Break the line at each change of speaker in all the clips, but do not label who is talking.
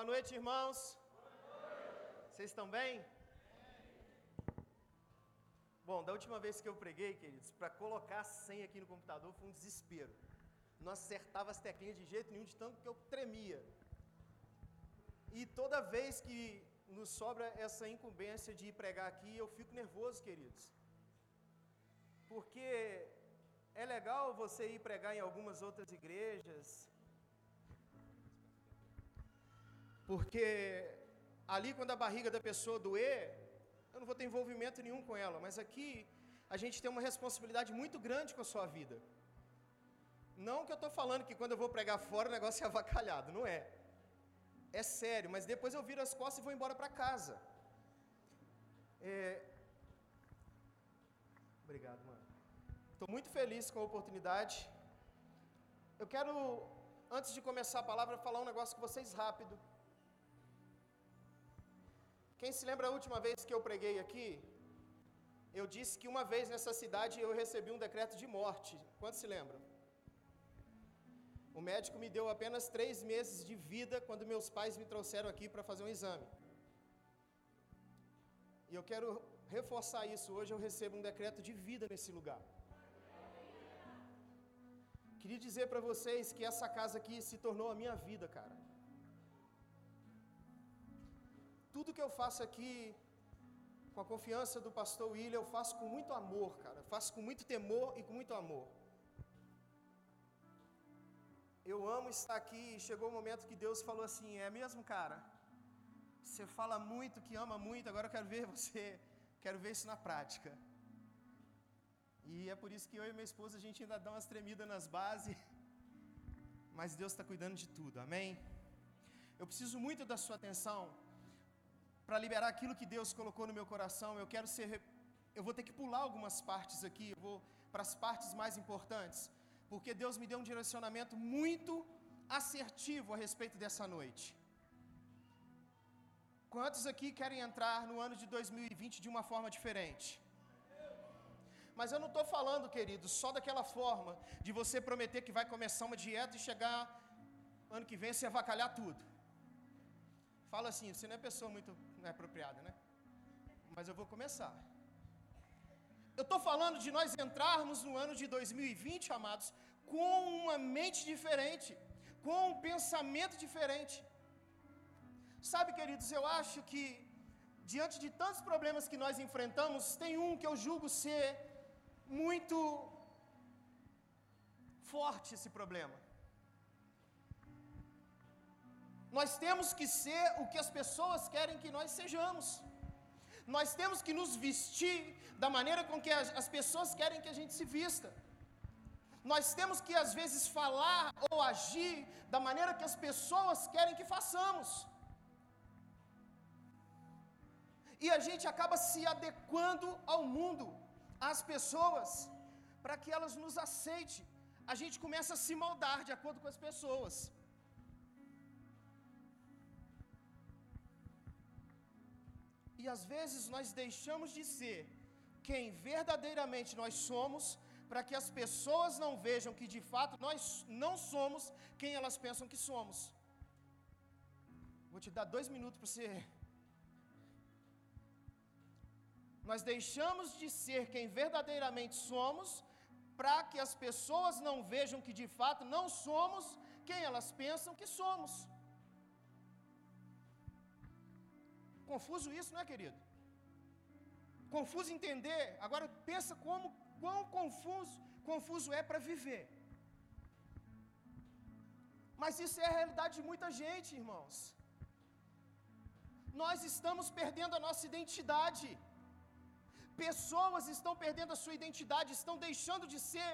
Boa noite, irmãos. Vocês estão bem? Bom, da última vez que eu preguei, queridos, para colocar a senha aqui no computador foi um desespero. Não acertava as teclinhas de jeito nenhum, de tanto que eu tremia. E toda vez que nos sobra essa incumbência de ir pregar aqui, eu fico nervoso, queridos. Porque é legal você ir pregar em algumas outras igrejas, porque ali quando a barriga da pessoa doer, eu não vou ter envolvimento nenhum com ela, mas aqui a gente tem uma responsabilidade muito grande com a sua vida. Não que eu estou falando que quando eu vou pregar fora o negócio é avacalhado, não é. É sério, mas depois eu viro as costas e vou embora para casa. É... Obrigado, mano. Estou muito feliz com a oportunidade. Eu quero, antes de começar a palavra, falar um negócio com vocês rápido. Quem se lembra a última vez que eu preguei aqui? Eu disse que uma vez nessa cidade eu recebi um decreto de morte. Quantos se lembram? O médico me deu apenas três meses de vida quando meus pais me trouxeram aqui para fazer um exame. E eu quero reforçar isso. Hoje eu recebo um decreto de vida nesse lugar. Queria dizer para vocês que essa casa aqui se tornou a minha vida, cara. Tudo que eu faço aqui, com a confiança do pastor William, eu faço com muito amor, cara. Eu faço com muito temor e com muito amor. Eu amo estar aqui e chegou o momento que Deus falou assim: é mesmo, cara? Você fala muito, que ama muito, agora eu quero ver você, quero ver isso na prática. E é por isso que eu e minha esposa a gente ainda dá umas tremidas nas bases, mas Deus está cuidando de tudo, amém? Eu preciso muito da sua atenção para liberar aquilo que Deus colocou no meu coração. Eu quero ser, eu vou ter que pular algumas partes aqui, eu vou para as partes mais importantes, porque Deus me deu um direcionamento muito assertivo a respeito dessa noite. Quantos aqui querem entrar no ano de 2020 de uma forma diferente? Mas eu não estou falando, querido, só daquela forma de você prometer que vai começar uma dieta e chegar ano que vem você avacalhar tudo. Fala assim, você não é pessoa muito não é apropriada, né? Mas eu vou começar. Eu estou falando de nós entrarmos no ano de 2020, amados, com uma mente diferente, com um pensamento diferente. Sabe, queridos, eu acho que diante de tantos problemas que nós enfrentamos, tem um que eu julgo ser muito forte esse problema. Nós temos que ser o que as pessoas querem que nós sejamos. Nós temos que nos vestir da maneira com que as, pessoas querem que a gente se vista. Nós temos que às vezes falar ou agir da maneira que as pessoas querem que façamos. E a gente acaba se adequando ao mundo, às pessoas, para que elas nos aceitem. A gente começa a se moldar de acordo com as pessoas. E às vezes nós deixamos de ser quem verdadeiramente nós somos, para que as pessoas não vejam que de fato nós não somos quem elas pensam que somos. Vou te dar dois minutos para você. Nós deixamos de ser quem verdadeiramente somos, para que as pessoas não vejam que de fato não somos quem elas pensam que somos. Confuso isso, não é, querido? Confuso entender. Agora pensa como quão confuso, confuso é para viver. Mas isso é a realidade de muita gente, irmãos. Nós estamos perdendo a nossa identidade. Pessoas estão perdendo a sua identidade, estão deixando de ser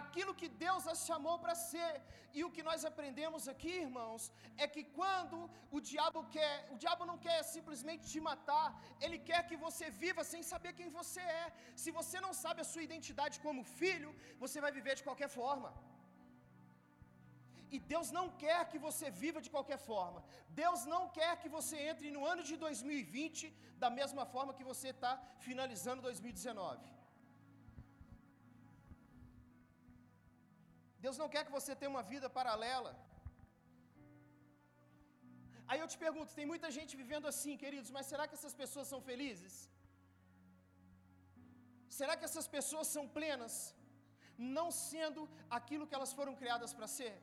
aquilo que Deus as chamou para ser. E o que nós aprendemos aqui, irmãos, é que quando o diabo quer, o diabo não quer simplesmente te matar, ele quer que você viva sem saber quem você é. Se você não sabe a sua identidade como filho, você vai viver de qualquer forma. E Deus não quer que você viva de qualquer forma. Deus não quer que você entre no ano de 2020 da mesma forma que você está finalizando 2019. Deus não quer que você tenha uma vida paralela. Aí eu te pergunto: tem muita gente vivendo assim, queridos, mas será que essas pessoas são felizes? Será que essas pessoas são plenas, não sendo aquilo que elas foram criadas para ser?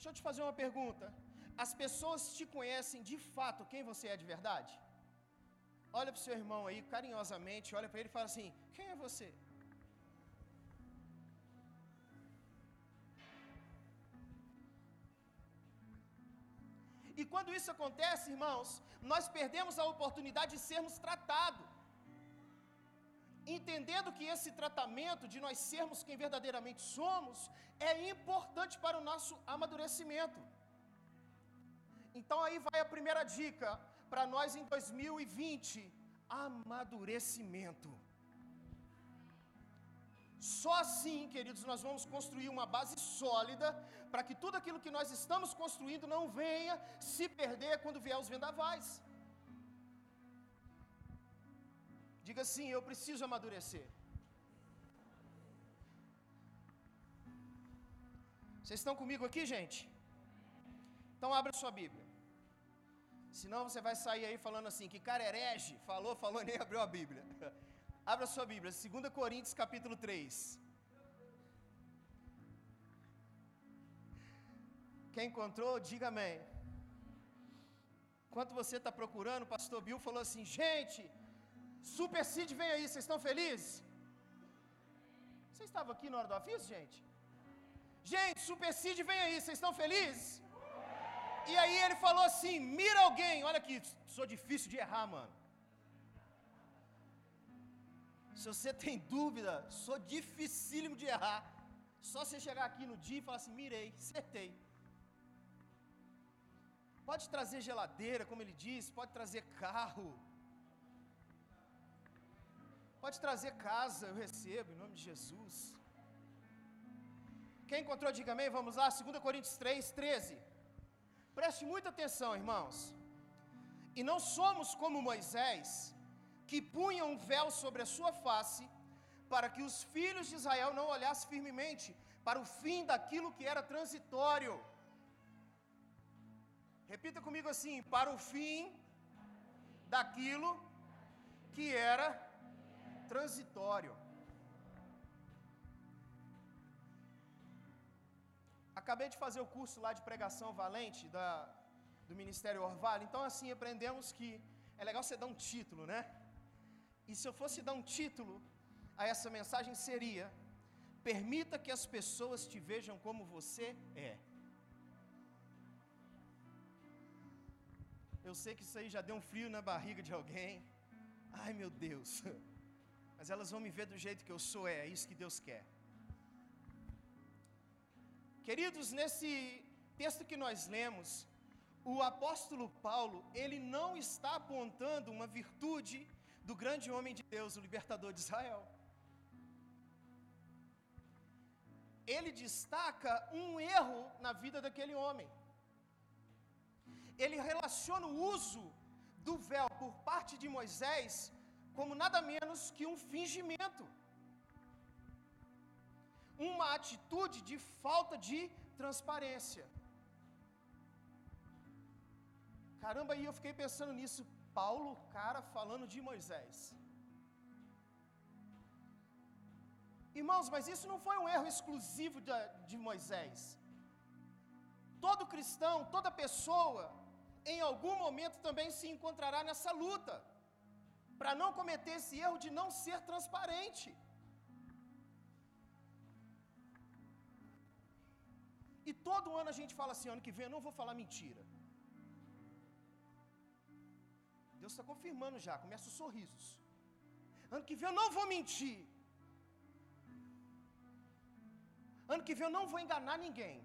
Deixa eu te fazer uma pergunta. As pessoas te conhecem de fato quem você é de verdade? Olha para o seu irmão aí carinhosamente, olha para ele e fala assim: Quem é você? E quando isso acontece, irmãos, nós perdemos a oportunidade de sermos tratados. Entendendo que esse tratamento de nós sermos quem verdadeiramente somos é importante para o nosso amadurecimento. Então aí vai a primeira dica para nós em 2020: amadurecimento. Só assim, queridos, nós vamos construir uma base sólida para que tudo aquilo que nós estamos construindo não venha se perder quando vier os vendavais. Diga assim: eu preciso amadurecer. Vocês estão comigo aqui, gente? Então abra sua Bíblia. Senão você vai sair aí falando assim, que cara herege, falou, falou, nem abriu a Bíblia. Abra sua Bíblia, 2 Coríntios capítulo 3. Quem encontrou, diga amém. Enquanto você está procurando, o pastor Bill falou assim: gente, Super Cid vem aí, vocês estão felizes? Você estava aqui na hora do aviso, gente? Gente, Super Cid vem aí, vocês estão felizes? E aí ele falou assim: mira alguém, olha aqui, sou difícil de errar, mano. Se você tem dúvida, sou dificílimo de errar. Só você chegar aqui no dia e falar assim: mirei, acertei. Pode trazer geladeira, como ele disse, pode trazer carro. Pode trazer casa, eu recebo, em nome de Jesus. Quem encontrou, diga amém. Vamos lá, 2 Coríntios 3, 13. Preste muita atenção, irmãos. E não somos como Moisés, que punha um véu sobre a sua face, para que os filhos de Israel não olhassem firmemente para o fim daquilo que era transitório. Repita comigo assim: para o fim daquilo que era transitório. Acabei de fazer o curso lá de pregação valente da, do Ministério Orvalho, então assim aprendemos que é legal você dar um título, né? E se eu fosse dar um título a essa mensagem seria: Permita que as pessoas te vejam como você é. Eu sei que isso aí já deu um frio na barriga de alguém. Ai meu Deus. Mas elas vão me ver do jeito que eu sou, é isso que Deus quer. Queridos, nesse texto que nós lemos, o apóstolo Paulo, ele não está apontando uma virtude do grande homem de Deus, o libertador de Israel. Ele destaca um erro na vida daquele homem. Ele relaciona o uso do véu por parte de Moisés como nada menos que um fingimento uma atitude de falta de transparência. Caramba, aí eu fiquei pensando nisso. Paulo, cara, falando de Moisés. Irmãos, mas isso não foi um erro exclusivo de, de Moisés. Todo cristão, toda pessoa, em algum momento também se encontrará nessa luta, para não cometer esse erro de não ser transparente. E todo ano a gente fala assim: ano que vem eu não vou falar mentira. Deus está confirmando já, começa os sorrisos. Ano que vem eu não vou mentir. Ano que vem eu não vou enganar ninguém.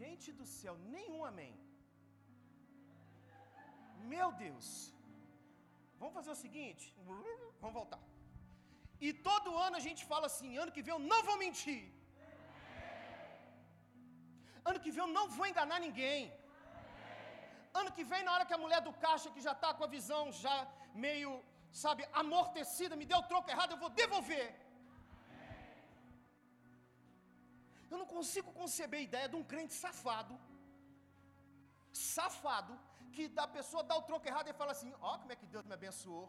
Gente do céu, nenhum amém. Meu Deus. Vamos fazer o seguinte, vamos voltar. E todo ano a gente fala assim: ano que vem eu não vou mentir. Ano que vem eu não vou enganar ninguém. Ano que vem, na hora que a mulher do caixa, que já está com a visão já meio, sabe, amortecida, me deu o troco errado, eu vou devolver. Eu não consigo conceber a ideia de um crente safado, safado, que da pessoa dá o troco errado e fala assim: Ó, oh, como é que Deus me abençoou.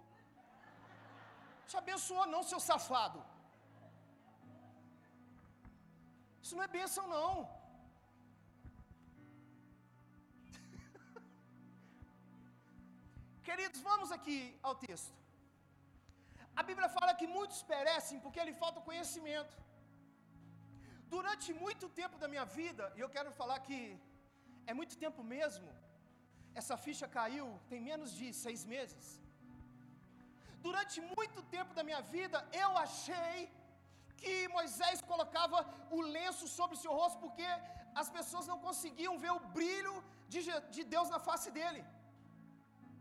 Te abençoou, não, seu safado. Isso não é bênção, não. Queridos, vamos aqui ao texto. A Bíblia fala que muitos perecem porque lhe falta conhecimento. Durante muito tempo da minha vida, e eu quero falar que é muito tempo mesmo, essa ficha caiu tem menos de seis meses. Durante muito tempo da minha vida, eu achei que Moisés colocava o lenço sobre o seu rosto porque as pessoas não conseguiam ver o brilho de, de Deus na face dele.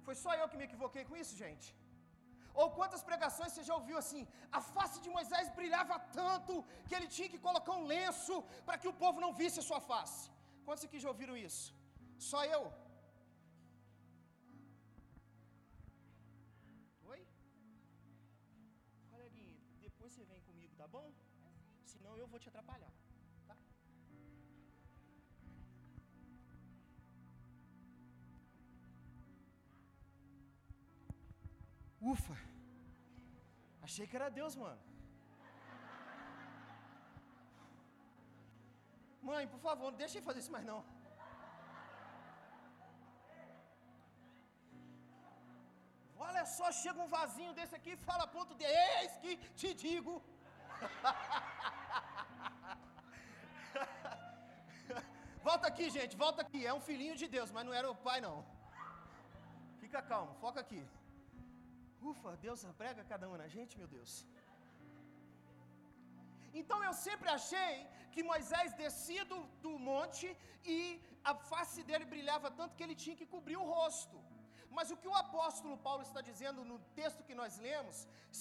Foi só eu que me equivoquei com isso, gente? Ou quantas pregações você já ouviu assim? A face de Moisés brilhava tanto que ele tinha que colocar um lenço para que o povo não visse a sua face. Quantos aqui já ouviram isso? Só eu? Eu vou te atrapalhar. Tá? Ufa! Achei que era Deus, mano. Mãe, por favor, não deixa ele fazer isso mais não. Olha só, chega um vasinho desse aqui e fala ponto de eis que te digo. aqui, gente, volta aqui. É um filhinho de Deus, mas não era o pai, não. Fica calmo, foca aqui. Ufa, Deus prega cada um na gente, meu Deus. Então eu sempre achei que Moisés descia do, do monte e a face dele brilhava tanto que ele tinha que cobrir o rosto. Mas o que o apóstolo Paulo está dizendo no texto que nós lemos,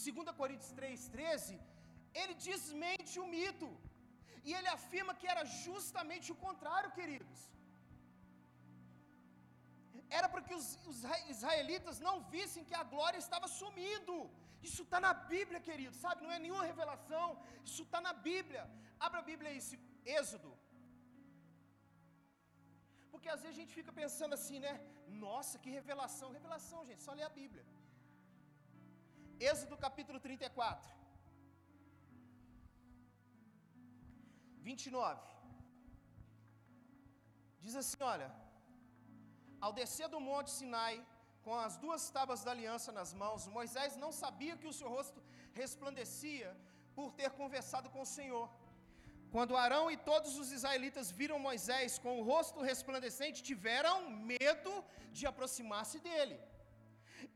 2 Coríntios 3,13, ele desmente o mito. E ele afirma que era justamente o contrário, queridos. Era para que os, israelitas não vissem que a glória estava sumindo. Isso está na Bíblia, querido, sabe? Não é nenhuma revelação, isso está na Bíblia. Abra a Bíblia aí, Êxodo. Porque às vezes a gente fica pensando assim, né? Nossa, que revelação. Revelação, gente, só lê a Bíblia. Êxodo capítulo 34. 29. Diz assim: olha. Ao descer do monte Sinai, com as duas tábuas da aliança nas mãos, Moisés não sabia que o seu rosto resplandecia por ter conversado com o Senhor. Quando Arão e todos os israelitas viram Moisés com o rosto resplandecente, tiveram medo de aproximar-se dele.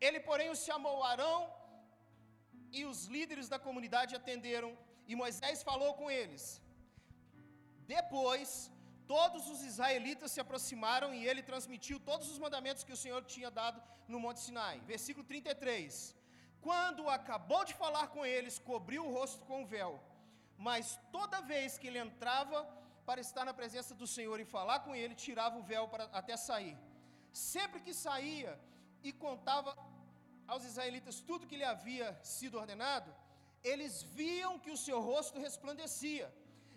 Ele, porém, chamou Arão e os líderes da comunidade atenderam, e Moisés falou com eles. Depois, todos os israelitas se aproximaram e ele transmitiu todos os mandamentos que o Senhor tinha dado no Monte Sinai. Versículo 33. Quando acabou de falar com eles, cobriu o rosto com o véu. Mas toda vez que ele entrava para estar na presença do Senhor e falar com ele, tirava o véu para, até sair. Sempre que saía e contava aos israelitas tudo que lhe havia sido ordenado, eles viam que o seu rosto resplandecia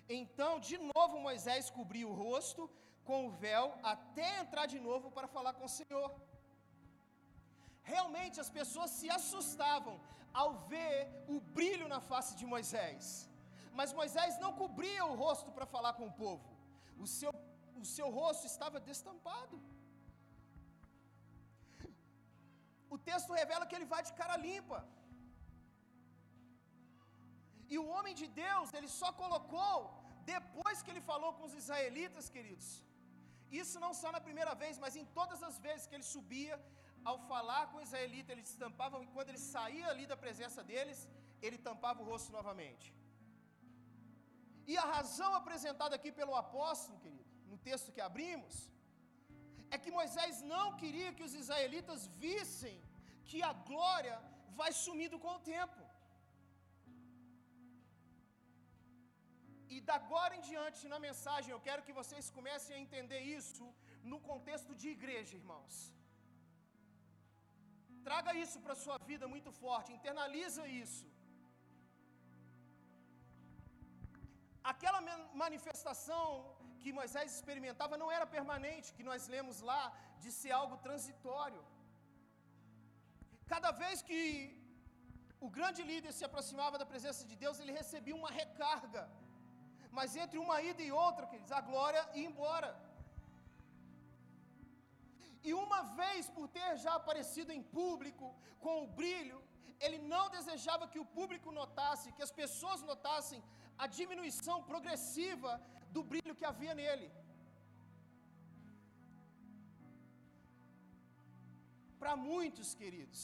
então, de novo, Moisés cobriu o rosto com o véu até entrar de novo para falar com o Senhor. Realmente as pessoas se assustavam ao ver o brilho na face de Moisés. Mas Moisés não cobria o rosto para falar com o povo. O seu, o seu rosto estava destampado. O texto revela que ele vai de cara limpa. E o homem de Deus, ele só colocou depois que ele falou com os israelitas, queridos. Isso não só na primeira vez, mas em todas as vezes que ele subia, ao falar com o israelita, eles tampavam, e quando ele saía ali da presença deles, ele tampava o rosto novamente. E a razão apresentada aqui pelo apóstolo, querido, no texto que abrimos, é que Moisés não queria que os israelitas vissem que a glória vai sumindo com o tempo. E da agora em diante, na mensagem, eu quero que vocês comecem a entender isso no contexto de igreja, irmãos. Traga isso para a sua vida muito forte, internaliza isso. aquela manifestação que Moisés experimentava não era permanente, que nós lemos lá, de ser algo transitório. Cada vez que o grande líder se aproximava da presença de Deus, ele recebia uma recarga. Mas entre uma ida e outra, queridos, a glória ia embora. E uma vez por ter já aparecido em público com o brilho, ele não desejava que o público notasse, que as pessoas notassem a diminuição progressiva do brilho que havia nele. Para muitos, queridos,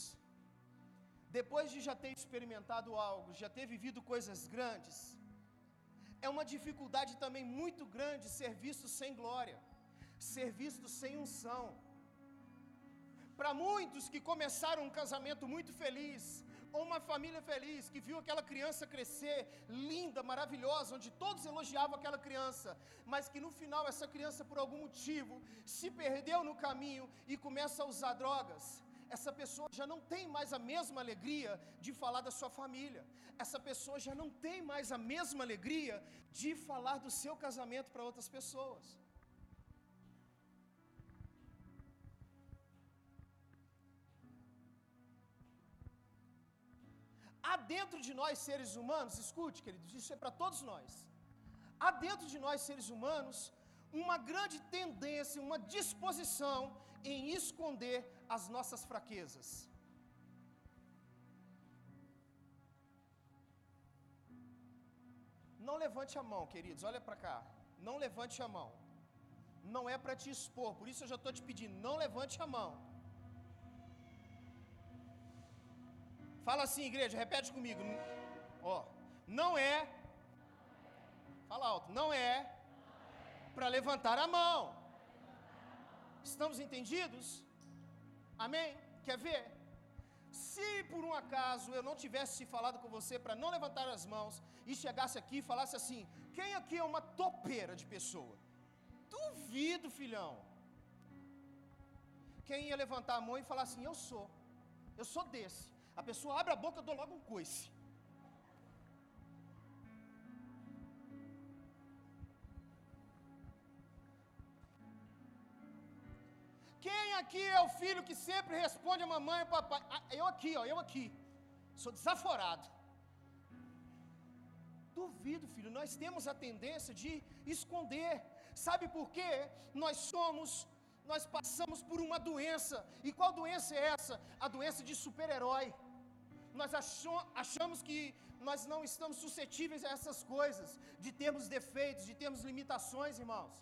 depois de já ter experimentado algo, já ter vivido coisas grandes, é uma dificuldade também muito grande ser visto sem glória, ser visto sem unção. Para muitos que começaram um casamento muito feliz, ou uma família feliz, que viu aquela criança crescer, linda, maravilhosa, onde todos elogiavam aquela criança, mas que no final essa criança, por algum motivo, se perdeu no caminho e começa a usar drogas essa pessoa já não tem mais a mesma alegria de falar da sua família. Essa pessoa já não tem mais a mesma alegria de falar do seu casamento para outras pessoas. Há dentro de nós seres humanos, escute, queridos, isso é para todos nós. Há dentro de nós seres humanos uma grande tendência, uma disposição em esconder as nossas fraquezas. Não levante a mão, queridos, olha para cá. Não levante a mão. Não é para te expor, por isso eu já estou te pedindo, não levante a mão. Fala assim, igreja, repete comigo. Ó, não é. Fala alto, não é para levantar a mão. Estamos entendidos? Amém? Quer ver? Se por um acaso eu não tivesse falado com você para não levantar as mãos e chegasse aqui e falasse assim: quem aqui é uma topeira de pessoa? Duvido, filhão. Quem ia levantar a mão e falar assim: eu sou, eu sou desse. A pessoa abre a boca, eu dou logo um coice. Quem aqui é o filho que sempre responde a mamãe e papai? Ah, eu aqui, ó, eu aqui. Sou desaforado. Duvido, filho, nós temos a tendência de esconder. Sabe por quê? Nós somos, nós passamos por uma doença. E qual doença é essa? A doença de super-herói. Nós achamos que nós não estamos suscetíveis a essas coisas, de termos defeitos, de termos limitações, irmãos.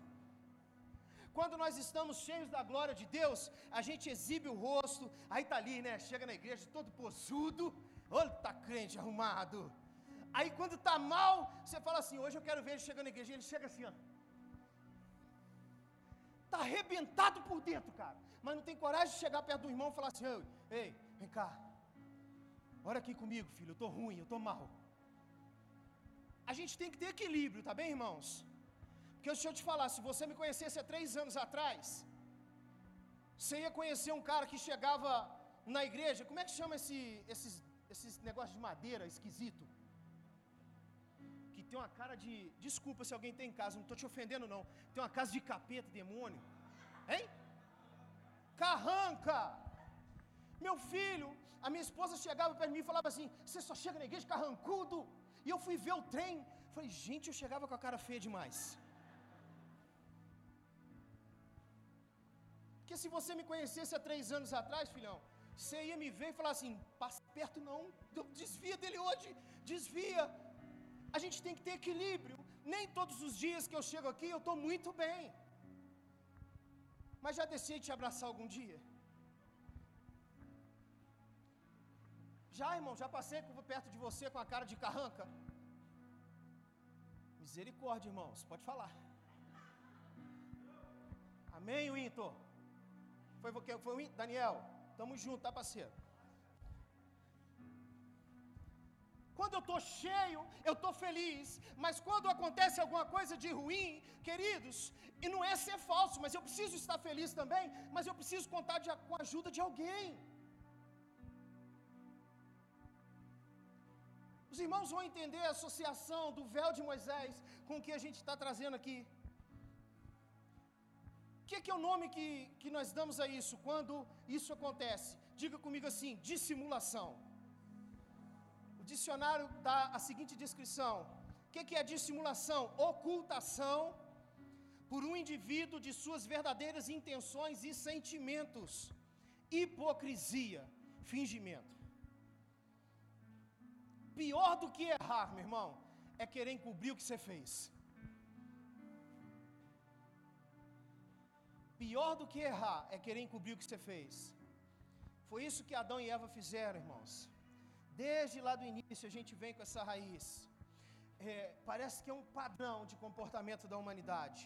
Quando nós estamos cheios da glória de Deus, a gente exibe o rosto, aí tá ali, né? Chega na igreja todo possudo, olha, tá crente arrumado. Aí quando tá mal, você fala assim: hoje eu quero ver ele chegando na igreja. Ele chega assim, ó. Tá arrebentado por dentro, cara. Mas não tem coragem de chegar perto do irmão e falar assim: ei, ei vem cá. Ora aqui comigo, filho. Eu tô ruim, eu tô mal. A gente tem que ter equilíbrio, tá bem, irmãos? Porque deixa eu te falar, se você me conhecesse há três anos atrás, você ia conhecer um cara que chegava na igreja, como é que chama esse, esses, esses negócios de madeira esquisito? Que tem uma cara de. Desculpa se alguém tem em casa, não estou te ofendendo não. Tem uma casa de capeta, demônio. Hein? Carranca! Meu filho, a minha esposa chegava para mim e falava assim: Você só chega na igreja carrancudo? E eu fui ver o trem. Falei, gente, eu chegava com a cara feia demais. Porque se você me conhecesse há três anos atrás, filhão, você ia me ver e falar assim: passa perto não, desvia dele hoje, desvia. A gente tem que ter equilíbrio. Nem todos os dias que eu chego aqui eu estou muito bem. Mas já desci te abraçar algum dia? Já, irmão, já passei perto de você com a cara de carranca? Misericórdia, irmãos, pode falar. Amém, Winton? Foi, foi o Daniel. Tamo junto, tá parceiro? Quando eu estou cheio, eu estou feliz. Mas quando acontece alguma coisa de ruim, queridos, e não é ser falso, mas eu preciso estar feliz também, mas eu preciso contar de, com a ajuda de alguém. Os irmãos vão entender a associação do véu de Moisés com o que a gente está trazendo aqui. Que, que, é o nome que, que nós damos a isso quando isso acontece? Diga comigo assim: dissimulação. O dicionário dá a seguinte descrição: o que, que é dissimulação? Ocultação por um indivíduo de suas verdadeiras intenções e sentimentos. Hipocrisia, fingimento. Pior do que errar, meu irmão, é querer encobrir o que você fez. Pior do que errar é querer encobrir o que você fez. Foi isso que Adão e Eva fizeram, irmãos. Desde lá do início a gente vem com essa raiz. É, parece que é um padrão de comportamento da humanidade.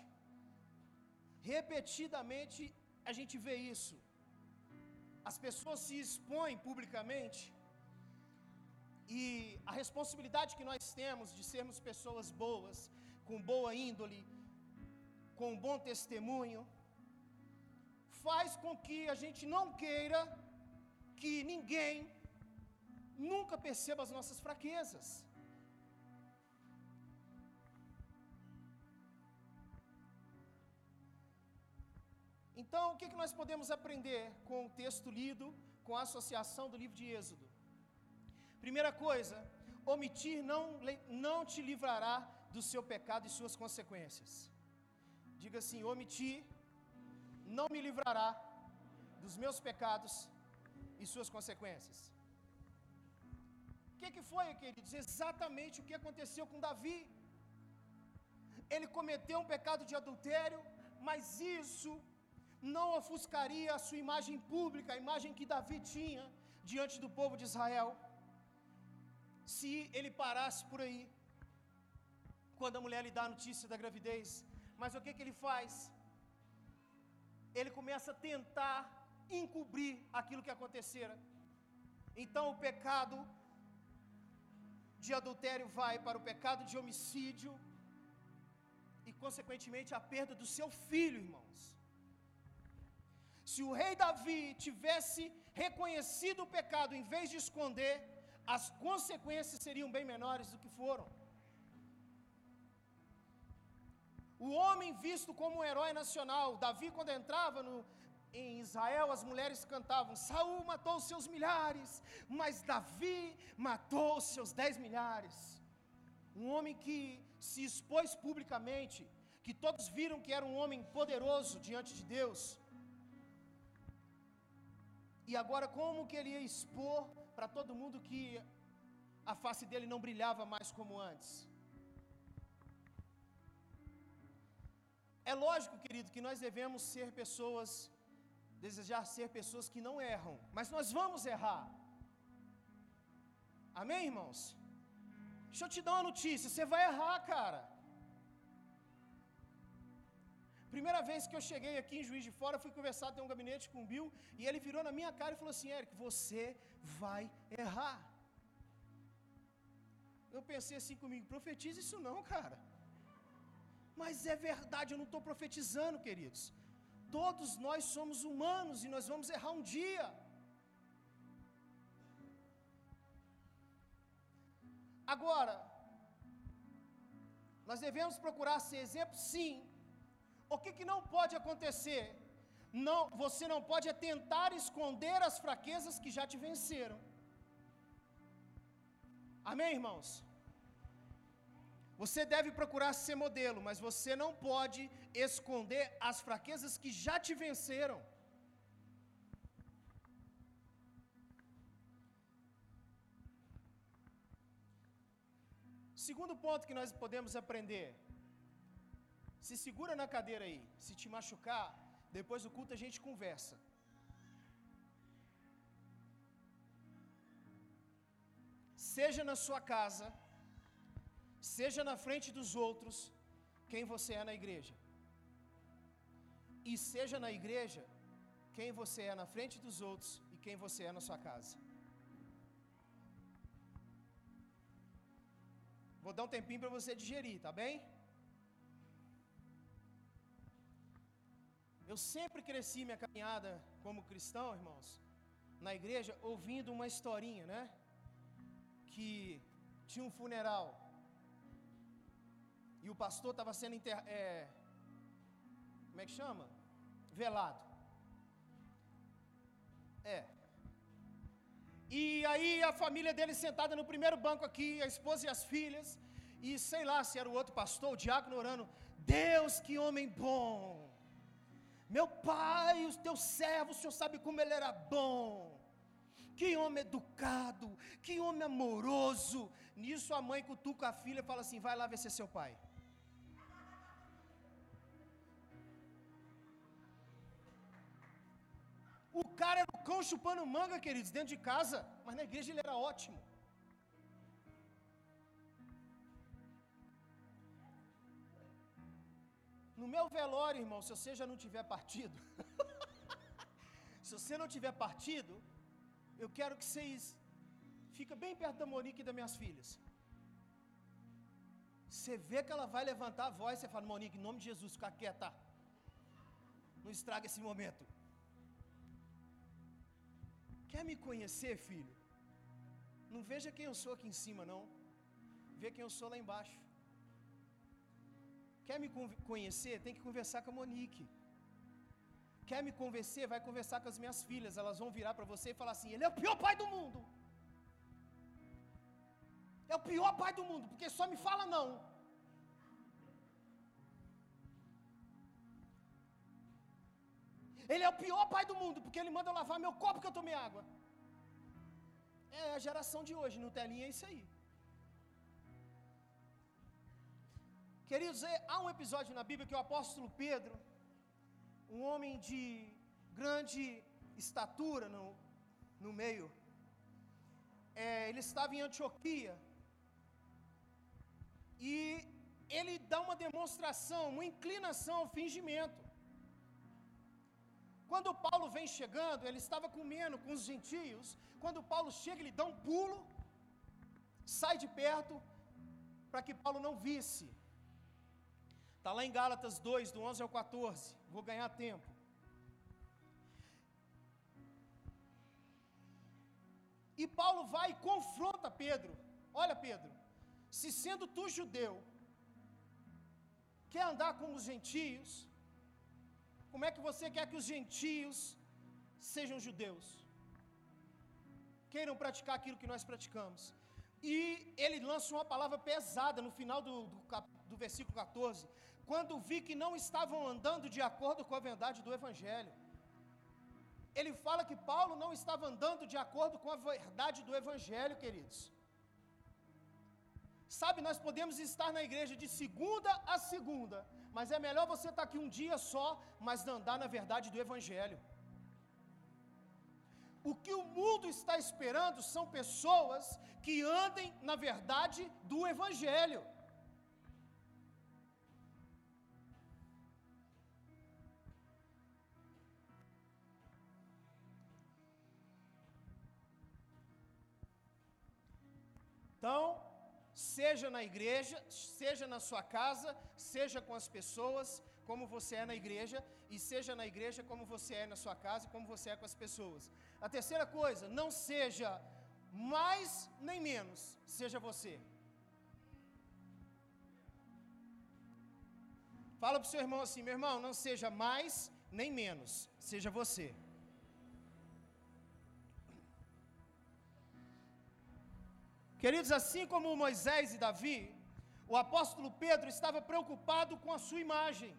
Repetidamente a gente vê isso. As pessoas se expõem publicamente e a responsabilidade que nós temos de sermos pessoas boas, com boa índole, com bom testemunho, faz com que a gente não queira que ninguém nunca perceba as nossas fraquezas. Então, o que, que nós podemos aprender com o texto lido, com a associação do livro de Êxodo? Primeira coisa, omitir não, não te livrará do seu pecado e suas consequências. Diga assim: omitir não me livrará dos meus pecados e suas consequências. O que, que foi, queridos? Exatamente o que aconteceu com Davi. Ele cometeu um pecado de adultério, mas isso não ofuscaria a sua imagem pública, a imagem que Davi tinha diante do povo de Israel. Se ele parasse por aí, quando a mulher lhe dá a notícia da gravidez, mas o que, que ele faz? Ele começa a tentar encobrir aquilo que acontecera. Então o pecado de adultério vai para o pecado de homicídio e, consequentemente, a perda do seu filho, irmãos. Se o rei Davi tivesse reconhecido o pecado em vez de esconder, as consequências seriam bem menores do que foram. O homem visto como um herói nacional, Davi, quando entrava no, em Israel, as mulheres cantavam: Saul matou seus milhares, mas Davi matou seus dez milhares. Um homem que se expôs publicamente, que todos viram que era um homem poderoso diante de Deus. E agora, como que ele ia expor para todo mundo que a face dele não brilhava mais como antes? É lógico, querido, que nós devemos ser pessoas, desejar ser pessoas que não erram, mas nós vamos errar. Amém, irmãos? Deixa eu te dar uma notícia: você vai errar, cara. Primeira vez que eu cheguei aqui em Juiz de Fora, fui conversar, ter um gabinete com o Bill, e ele virou na minha cara e falou assim: Eric, você vai errar. Eu pensei assim comigo: profetiza isso não, cara. Mas é verdade, eu não estou profetizando, queridos. Todos nós somos humanos e nós vamos errar um dia. Agora, nós devemos procurar ser exemplo, sim. O que, que não pode acontecer? Não, você não pode tentar esconder as fraquezas que já te venceram. Amém, irmãos? Você deve procurar ser modelo, mas você não pode esconder as fraquezas que já te venceram. Segundo ponto que nós podemos aprender. Se segura na cadeira aí. Se te machucar, depois do culto a gente conversa. Seja na sua casa, seja na frente dos outros, quem você é na igreja. E seja na igreja, quem você é na frente dos outros e quem você é na sua casa. Vou dar um tempinho para você digerir, tá bem? Eu sempre cresci minha caminhada como cristão, irmãos, na igreja, ouvindo uma historinha, né? Que tinha um funeral. E o pastor estava sendo inter... É... Como é que chama? Velado. É. E aí a família dele sentada no primeiro banco aqui, a esposa e as filhas, e sei lá se era o outro pastor, o diácono orando, Deus, que homem bom. Meu pai, os teus servos, o senhor sabe como ele era bom. Que homem educado, que homem amoroso. Nisso a mãe cutuca a filha e fala assim: vai lá ver se é seu pai. O cara era o cão chupando manga, queridos, dentro de casa, mas na igreja ele era ótimo. No meu velório, irmão, se você já não tiver partido, se você não tiver partido, eu quero que vocês fiquem bem perto da Monique e das minhas filhas. Você vê que ela vai levantar a voz, você fala, Monique, em nome de Jesus, fica quieta. Não estraga esse momento. Quer me conhecer, filho? Não veja quem eu sou aqui em cima, não. Vê quem eu sou lá embaixo. Quer me conhecer? Tem que conversar com a Monique. Quer me convencer? Vai conversar com as minhas filhas. Elas vão virar para você e falar assim: Ele é o pior pai do mundo. É o pior pai do mundo, porque só me fala não. Ele é o pior pai do mundo, porque ele manda eu lavar meu copo que eu tomei água. É a geração de hoje, no telinha é isso aí. Queridos, é, há um episódio na Bíblia que o apóstolo Pedro, um homem de grande estatura no, no meio, é, ele estava em Antioquia, e ele dá uma demonstração, uma inclinação ao fingimento. Quando Paulo vem chegando, ele estava comendo com os gentios. Quando Paulo chega, ele dá um pulo, sai de perto, para que Paulo não visse. Está lá em Gálatas 2, do 11 ao 14. Vou ganhar tempo. E Paulo vai e confronta Pedro. Olha, Pedro, se sendo tu judeu, quer andar com os gentios, como é que você quer que os gentios sejam judeus? Queiram praticar aquilo que nós praticamos. E ele lança uma palavra pesada no final do, do, do versículo 14. Quando vi que não estavam andando de acordo com a verdade do Evangelho. Ele fala que Paulo não estava andando de acordo com a verdade do Evangelho, queridos. Sabe, nós podemos estar na igreja de segunda a segunda, mas é melhor você estar aqui um dia só, mas andar na verdade do Evangelho. O que o mundo está esperando são pessoas que andem na verdade do Evangelho. Seja na igreja, seja na sua casa, seja com as pessoas, como você é na igreja, e seja na igreja como você é na sua casa como você é com as pessoas. A terceira coisa, não seja mais nem menos, seja você. Fala para o seu irmão assim, meu irmão, não seja mais nem menos, seja você. Queridos, assim como Moisés e Davi, o apóstolo Pedro estava preocupado com a sua imagem.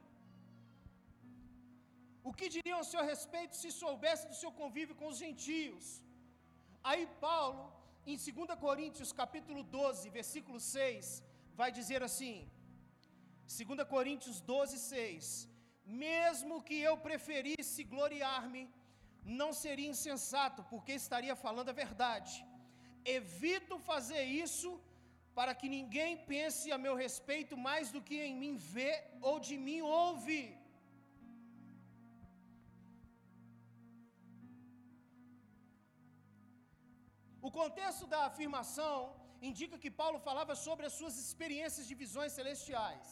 O que diriam a seu respeito se soubesse do seu convívio com os gentios? Aí Paulo, em 2 Coríntios capítulo 12, versículo 6, vai dizer assim: 2 Coríntios 12, 6: Mesmo que eu preferisse gloriar-me, não seria insensato, porque estaria falando a verdade Evito fazer isso para que ninguém pense a meu respeito mais do que em mim vê ou de mim ouve. O contexto da afirmação indica que Paulo falava sobre as suas experiências de visões celestiais.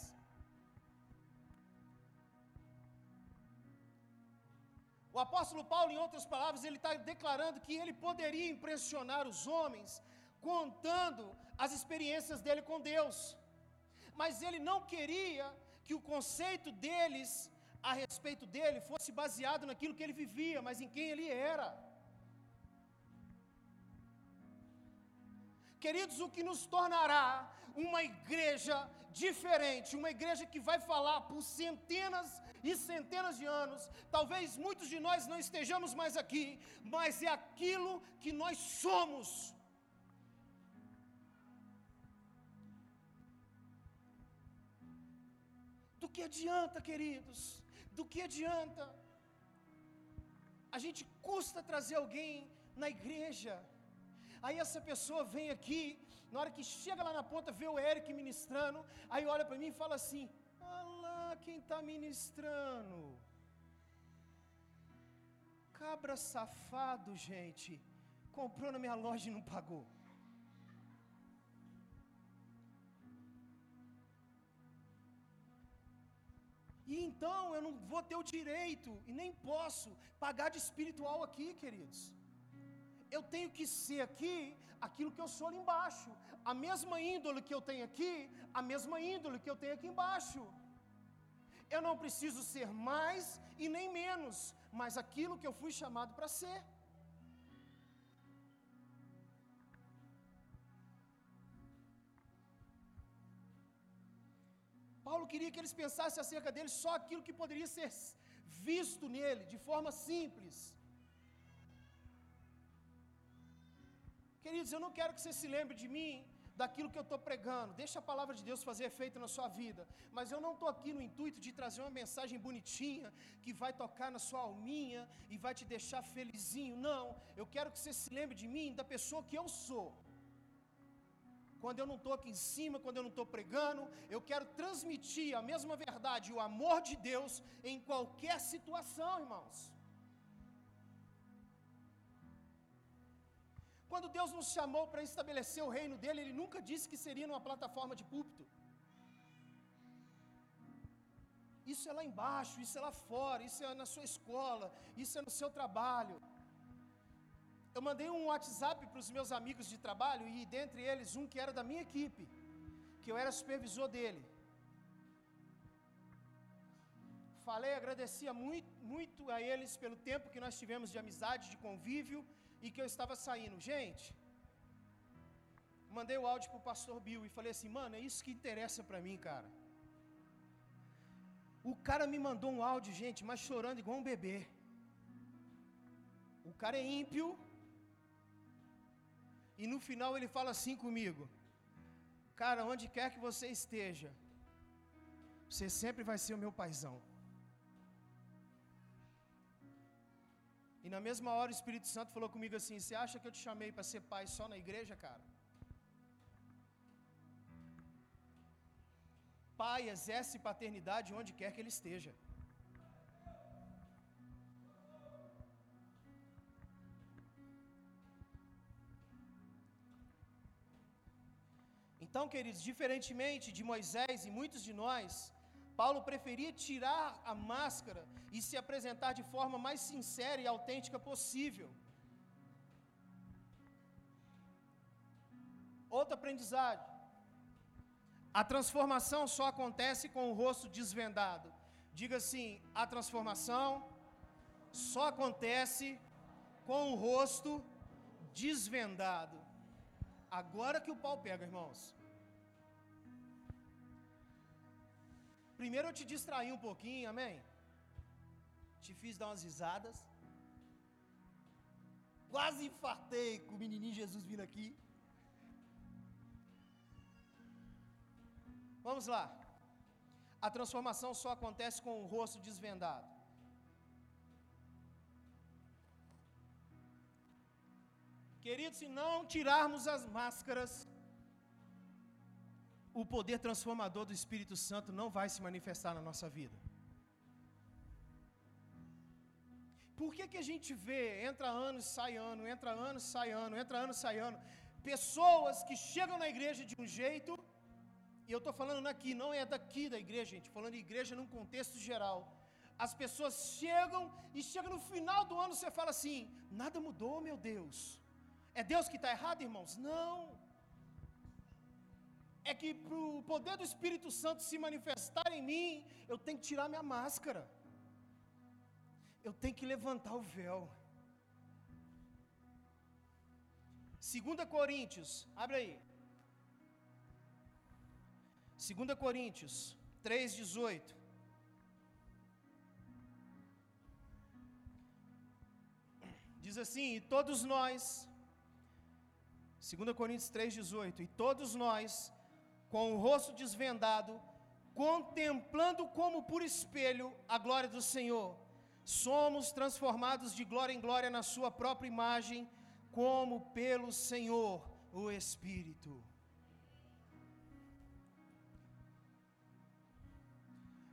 O apóstolo Paulo, em outras palavras, ele está declarando que ele poderia impressionar os homens contando as experiências dele com Deus. Mas ele não queria que o conceito deles a respeito dele fosse baseado naquilo que ele vivia, mas em quem ele era. Queridos, o que nos tornará uma igreja diferente, uma igreja que vai falar por centenas e centenas de anos. Talvez muitos de nós não estejamos mais aqui, mas é aquilo que nós somos. Do que adianta, queridos? Do que adianta? A gente custa trazer alguém na igreja. Aí essa pessoa vem aqui, na hora que chega lá na ponta, vê o Eric ministrando, aí olha para mim e fala assim: Quem está ministrando? Cabra safado, gente, comprou na minha loja e não pagou. E então eu não vou ter o direito e nem posso pagar de espiritual aqui, queridos. Eu tenho que ser aqui aquilo que eu sou ali embaixo. A mesma índole que eu tenho aqui, a mesma índole que eu tenho aqui embaixo. Eu não preciso ser mais e nem menos, mas aquilo que eu fui chamado para ser. Paulo queria que eles pensassem acerca dele só aquilo que poderia ser visto nele, de forma simples. Queridos, eu não quero que você se lembre de mim daquilo que eu estou pregando. Deixa a palavra de Deus fazer efeito na sua vida. Mas eu não estou aqui no intuito de trazer uma mensagem bonitinha que vai tocar na sua alminha e vai te deixar felizinho. Não. Eu quero que você se lembre de mim, da pessoa que eu sou quando eu não estou aqui em cima, quando eu não estou pregando, eu quero transmitir a mesma verdade, o amor de Deus em qualquer situação, irmãos. Quando Deus nos chamou para estabelecer o reino dele, Ele nunca disse que seria numa plataforma de púlpito. Isso é lá embaixo, isso é lá fora, isso é na sua escola, isso é no seu trabalho eu mandei um WhatsApp para os meus amigos de trabalho e dentre eles um que era da minha equipe, que eu era supervisor dele. Falei, agradecia muito, muito a eles pelo tempo que nós tivemos de amizade, de convívio e que eu estava saindo. Gente, mandei o áudio para o pastor Bill e falei assim, mano, é isso que interessa para mim, cara. O cara me mandou um áudio, gente, mas chorando igual um bebê. O cara é ímpio, e no final ele fala assim comigo: Cara, onde quer que você esteja, você sempre vai ser o meu paizão. E na mesma hora o Espírito Santo falou comigo assim: Você acha que eu te chamei para ser pai só na igreja, cara? Pai exerce paternidade onde quer que ele esteja. Então, queridos, diferentemente de Moisés e muitos de nós, Paulo preferia tirar a máscara e se apresentar de forma mais sincera e autêntica possível. Outro aprendizado. A transformação só acontece com o rosto desvendado. Diga assim: a transformação só acontece com o rosto desvendado. Agora que o pau pega, irmãos. Primeiro eu te distraí um pouquinho, amém? Te fiz dar umas risadas. Quase infartei com o menininho Jesus vindo aqui. Vamos lá. A transformação só acontece com o rosto desvendado. Queridos, se não tirarmos as máscaras, o poder transformador do Espírito Santo não vai se manifestar na nossa vida. Por que, que a gente vê, entra ano, sai ano, entra ano, sai ano, entra ano, sai ano, pessoas que chegam na igreja de um jeito, e eu estou falando aqui, não é daqui da igreja, gente, falando de igreja num contexto geral. As pessoas chegam e chegam no final do ano, você fala assim: nada mudou, meu Deus. É Deus que está errado, irmãos? Não. É que para o poder do Espírito Santo se manifestar em mim, eu tenho que tirar minha máscara. Eu tenho que levantar o véu. 2 Coríntios, abre aí. 2 Coríntios 3,18. Diz assim: E todos nós, 2 Coríntios 3,18, e todos nós, com o rosto desvendado, contemplando como por espelho a glória do Senhor, somos transformados de glória em glória na Sua própria imagem, como pelo Senhor, o Espírito.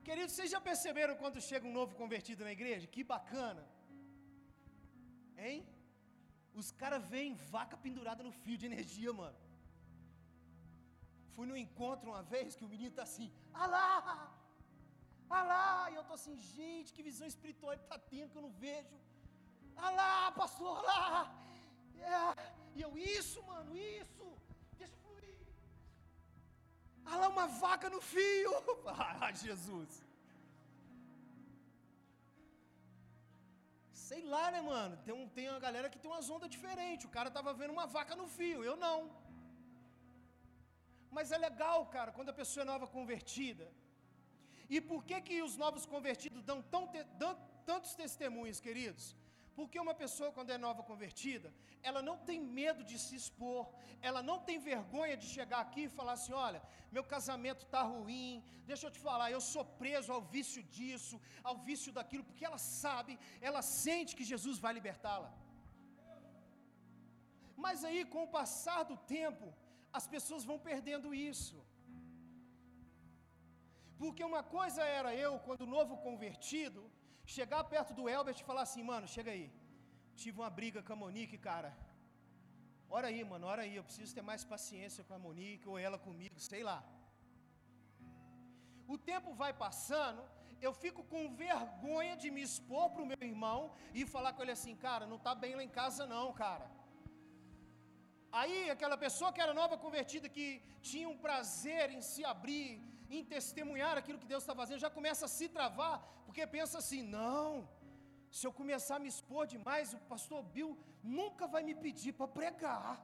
Queridos, vocês já perceberam quando chega um novo convertido na igreja? Que bacana! Hein? Os caras veem vaca pendurada no fio de energia, mano. Fui no encontro uma vez que o menino tá assim, alá, alá, e eu tô assim, gente, que visão espiritual ele tá tendo que eu não vejo. Alá, pastor, alá. É. E eu, isso, mano, isso, deixa fluir. Alá, uma vaca no fio. ah, Jesus. Sei lá, né, mano? Tem, um, tem uma galera que tem umas ondas diferentes. O cara tava vendo uma vaca no fio, eu não. Mas é legal, cara, quando a pessoa é nova convertida. E por que que os novos convertidos dão, tão te, dão tantos testemunhos, queridos? Porque uma pessoa, quando é nova convertida, ela não tem medo de se expor, ela não tem vergonha de chegar aqui e falar assim: olha, meu casamento está ruim, deixa eu te falar, eu sou preso ao vício disso, ao vício daquilo, porque ela sabe, ela sente que Jesus vai libertá-la. Mas aí, com o passar do tempo, as pessoas vão perdendo isso. Porque uma coisa era eu, quando novo convertido, chegar perto do Elbert e falar assim, mano, chega aí. Tive uma briga com a Monique, cara. Ora aí, mano, ora aí, eu preciso ter mais paciência com a Monique ou ela comigo, sei lá. O tempo vai passando, eu fico com vergonha de me expor para o meu irmão e falar com ele assim, cara, não está bem lá em casa não, cara. Aí aquela pessoa que era nova convertida, que tinha um prazer em se abrir, em testemunhar aquilo que Deus está fazendo, já começa a se travar, porque pensa assim: não, se eu começar a me expor demais, o pastor Bill nunca vai me pedir para pregar.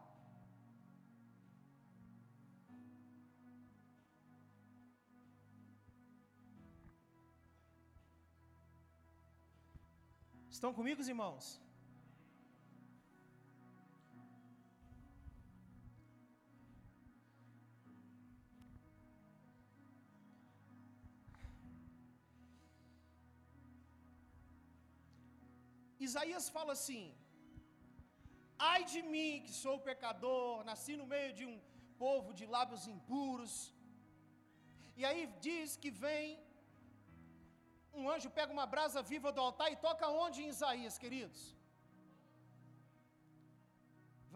Estão comigo, irmãos? Isaías fala assim: Ai de mim, que sou pecador, nasci no meio de um povo de lábios impuros. E aí diz que vem um anjo, pega uma brasa viva do altar e toca onde em Isaías, queridos?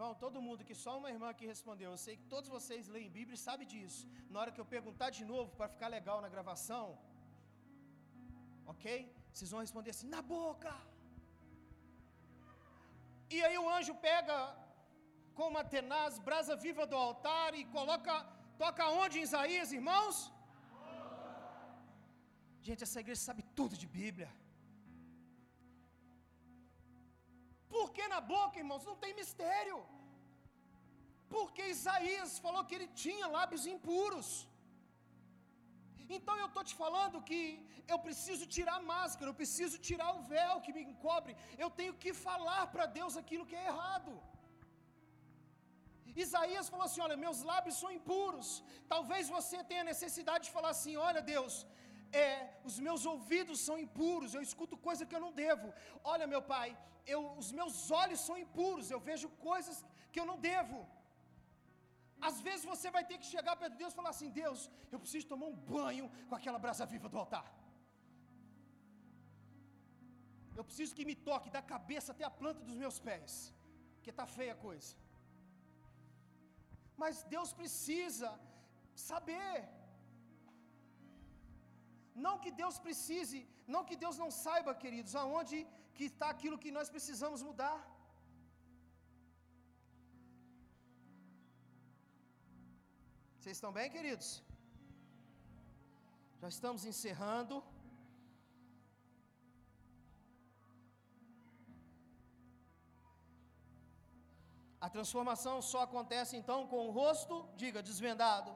Vão, todo mundo, que só uma irmã que respondeu. Eu sei que todos vocês leem Bíblia e sabem disso. Na hora que eu perguntar de novo, para ficar legal na gravação, ok? Vocês vão responder assim: na boca. E aí o anjo pega com uma tenaz brasa viva do altar e coloca, toca onde em Isaías, irmãos? Gente, essa igreja sabe tudo de Bíblia. Porque na boca, irmãos, não tem mistério. Porque Isaías falou que ele tinha lábios impuros. Então eu estou te falando que eu preciso tirar a máscara, eu preciso tirar o véu que me encobre, eu tenho que falar para Deus aquilo que é errado. Isaías falou assim: Olha, meus lábios são impuros. Talvez você tenha necessidade de falar assim: Olha, Deus, é, os meus ouvidos são impuros, eu escuto coisa que eu não devo. Olha, meu pai, eu, os meus olhos são impuros, eu vejo coisas que eu não devo. Às vezes você vai ter que chegar de Deus e falar assim: Deus, eu preciso tomar um banho com aquela brasa viva do altar. Eu preciso que me toque da cabeça até a planta dos meus pés, porque está feia a coisa. Mas Deus precisa saber. Não que Deus precise, não que Deus não saiba, queridos, aonde que está aquilo que nós precisamos mudar. Vocês estão bem, queridos? Já estamos encerrando. A transformação só acontece então com o rosto, diga, desvendado.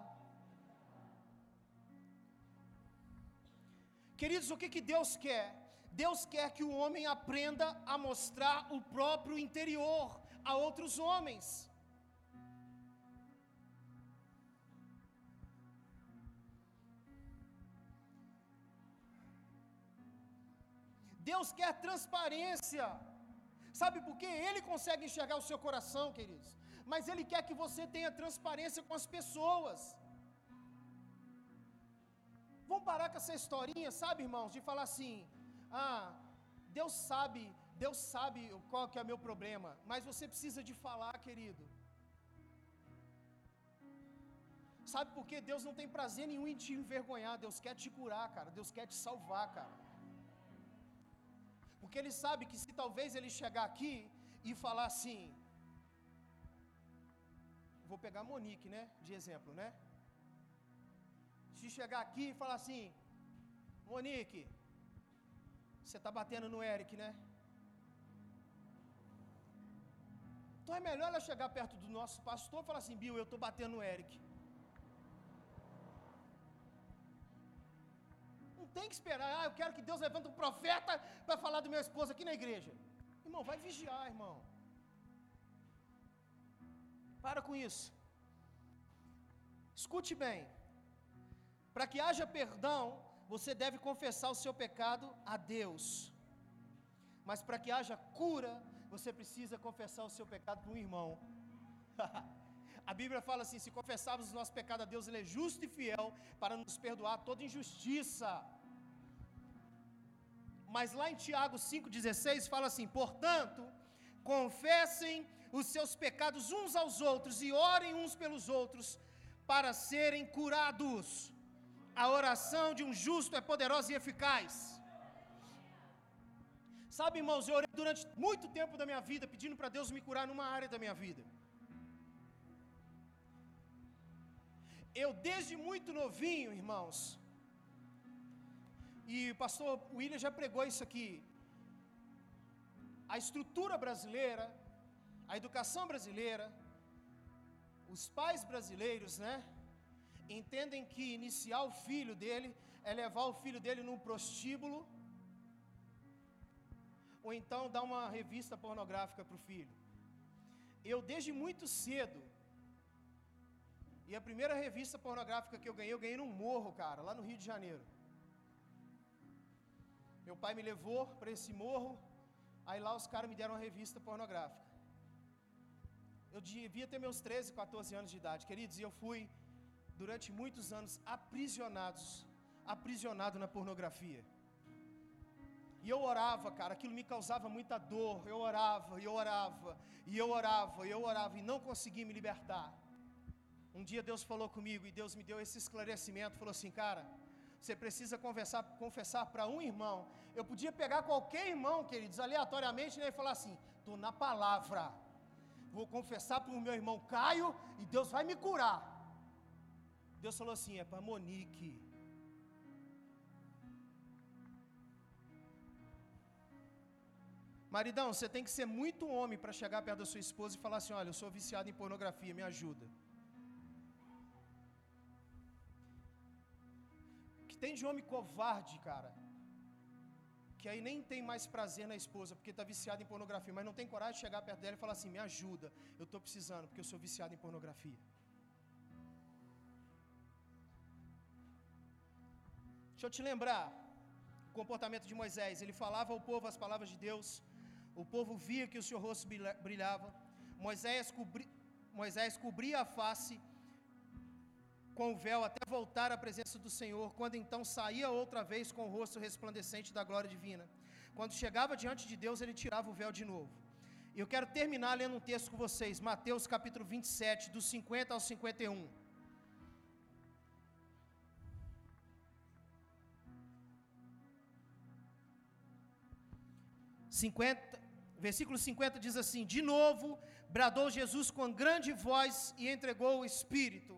Queridos, o que, que Deus quer? Deus quer que o homem aprenda a mostrar o próprio interior a outros homens. Deus quer transparência. Sabe por quê? Ele consegue enxergar o seu coração, queridos. Mas Ele quer que você tenha transparência com as pessoas. Vamos parar com essa historinha, sabe, irmãos, de falar assim: ah, Deus sabe, Deus sabe qual que é o meu problema, mas você precisa de falar, querido. Sabe por quê? Deus não tem prazer nenhum em te envergonhar, Deus quer te curar, cara, Deus quer te salvar, cara. Porque ele sabe que se talvez ele chegar aqui e falar assim, vou pegar Monique, né, de exemplo, né? Se chegar aqui e falar assim, Monique, você está batendo no Eric, né? Então é melhor ela chegar perto do nosso pastor e falar assim, Bill, eu estou batendo no Eric. Tem que esperar, ah, eu quero que Deus levante um profeta para falar do meu esposo aqui na igreja. Irmão, vai vigiar, irmão. Para com isso. Escute bem. Para que haja perdão, você deve confessar o seu pecado a Deus. Mas para que haja cura, você precisa confessar o seu pecado para um irmão. a Bíblia fala assim: se confessarmos os nossos pecados a Deus, Ele é justo e fiel para nos perdoar toda injustiça. Mas lá em Tiago 5,16 fala assim: portanto, confessem os seus pecados uns aos outros e orem uns pelos outros para serem curados. A oração de um justo é poderosa e eficaz. Sabe, irmãos, eu orei durante muito tempo da minha vida pedindo para Deus me curar numa área da minha vida. Eu, desde muito novinho, irmãos, e o pastor William já pregou isso aqui. A estrutura brasileira, a educação brasileira, os pais brasileiros, né, entendem que iniciar o filho dele é levar o filho dele num prostíbulo, ou então dar uma revista pornográfica para o filho. Eu, desde muito cedo, e a primeira revista pornográfica que eu ganhei, eu ganhei num morro, cara, lá no Rio de Janeiro. Meu pai me levou para esse morro, aí lá os caras me deram uma revista pornográfica. Eu devia ter meus 13, 14 anos de idade, queridos, e eu fui durante muitos anos aprisionados, aprisionado na pornografia. E eu orava, cara, aquilo me causava muita dor. Eu orava, e eu orava, e eu orava, e eu orava, e não consegui me libertar. Um dia Deus falou comigo, e Deus me deu esse esclarecimento, falou assim, cara, você precisa conversar, confessar para um irmão. Eu podia pegar qualquer irmão, queridos, aleatoriamente, né, e falar assim: estou na palavra. Vou confessar para o meu irmão Caio e Deus vai me curar. Deus falou assim: é para Monique. Maridão, você tem que ser muito homem para chegar perto da sua esposa e falar assim: olha, eu sou viciado em pornografia, me ajuda. Tem de homem covarde, cara, que aí nem tem mais prazer na esposa, porque está viciado em pornografia, mas não tem coragem de chegar perto dela e falar assim: me ajuda, eu estou precisando, porque eu sou viciado em pornografia. Deixa eu te lembrar o comportamento de Moisés. Ele falava ao povo as palavras de Deus, o povo via que o seu rosto brilhava. Moisés, cobri, Moisés cobria a face com o véu até voltar à presença do Senhor, quando então saía outra vez com o rosto resplandecente da glória divina. Quando chegava diante de Deus, ele tirava o véu de novo. E eu quero terminar lendo um texto com vocês, Mateus capítulo 27, dos 50 ao 51. Cinquenta, versículo 50 diz assim: De novo bradou Jesus com grande voz e entregou o Espírito.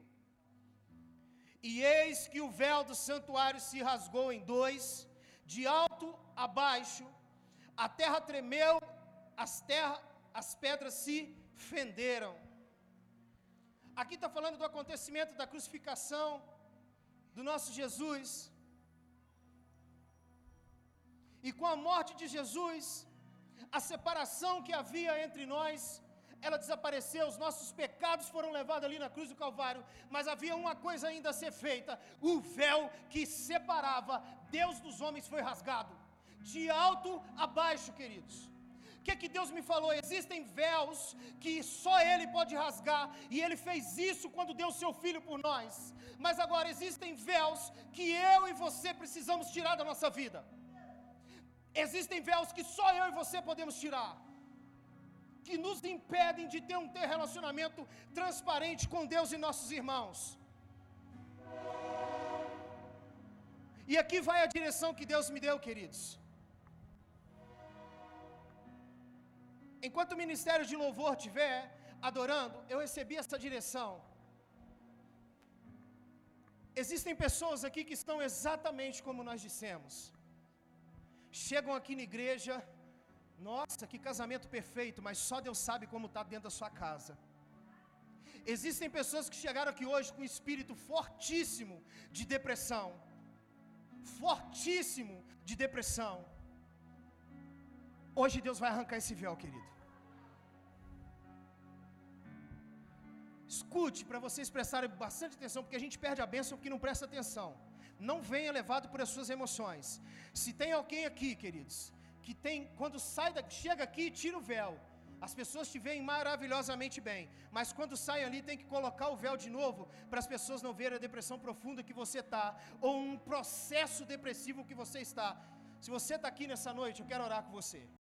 E eis que o véu do santuário se rasgou em dois, de alto a baixo, a terra tremeu, as, terra, as pedras se fenderam. Aqui está falando do acontecimento da crucificação do nosso Jesus. E com a morte de Jesus, a separação que havia entre nós, ela desapareceu, os nossos pecados foram levados ali na cruz do Calvário, mas havia uma coisa ainda a ser feita: o véu que separava Deus dos homens foi rasgado, de alto a baixo, queridos. O que, é que Deus me falou? Existem véus que só Ele pode rasgar, e Ele fez isso quando deu seu Filho por nós. Mas agora existem véus que eu e você precisamos tirar da nossa vida. Existem véus que só eu e você podemos tirar, que nos impedem de ter um ter relacionamento transparente com Deus e nossos irmãos. E aqui vai a direção que Deus me deu, queridos. Enquanto o ministério de louvor estiver adorando, eu recebi essa direção. Existem pessoas aqui que estão exatamente como nós dissemos chegam aqui na igreja, nossa, que casamento perfeito, mas só Deus sabe como está dentro da sua casa. Existem pessoas que chegaram aqui hoje com um espírito fortíssimo de depressão, fortíssimo de depressão. Hoje Deus vai arrancar esse véu, querido. Escute para vocês prestarem bastante atenção, porque a gente perde a bênção porque não presta atenção. Não venha levado por as suas emoções. Se tem alguém aqui, queridos, que tem, quando sai da, chega aqui, tira o véu. As pessoas te veem maravilhosamente bem, mas quando sai ali tem que colocar o véu de novo para as pessoas não verem a depressão profunda que você está, ou um processo depressivo que você está. Se você está aqui nessa noite, eu quero orar com você.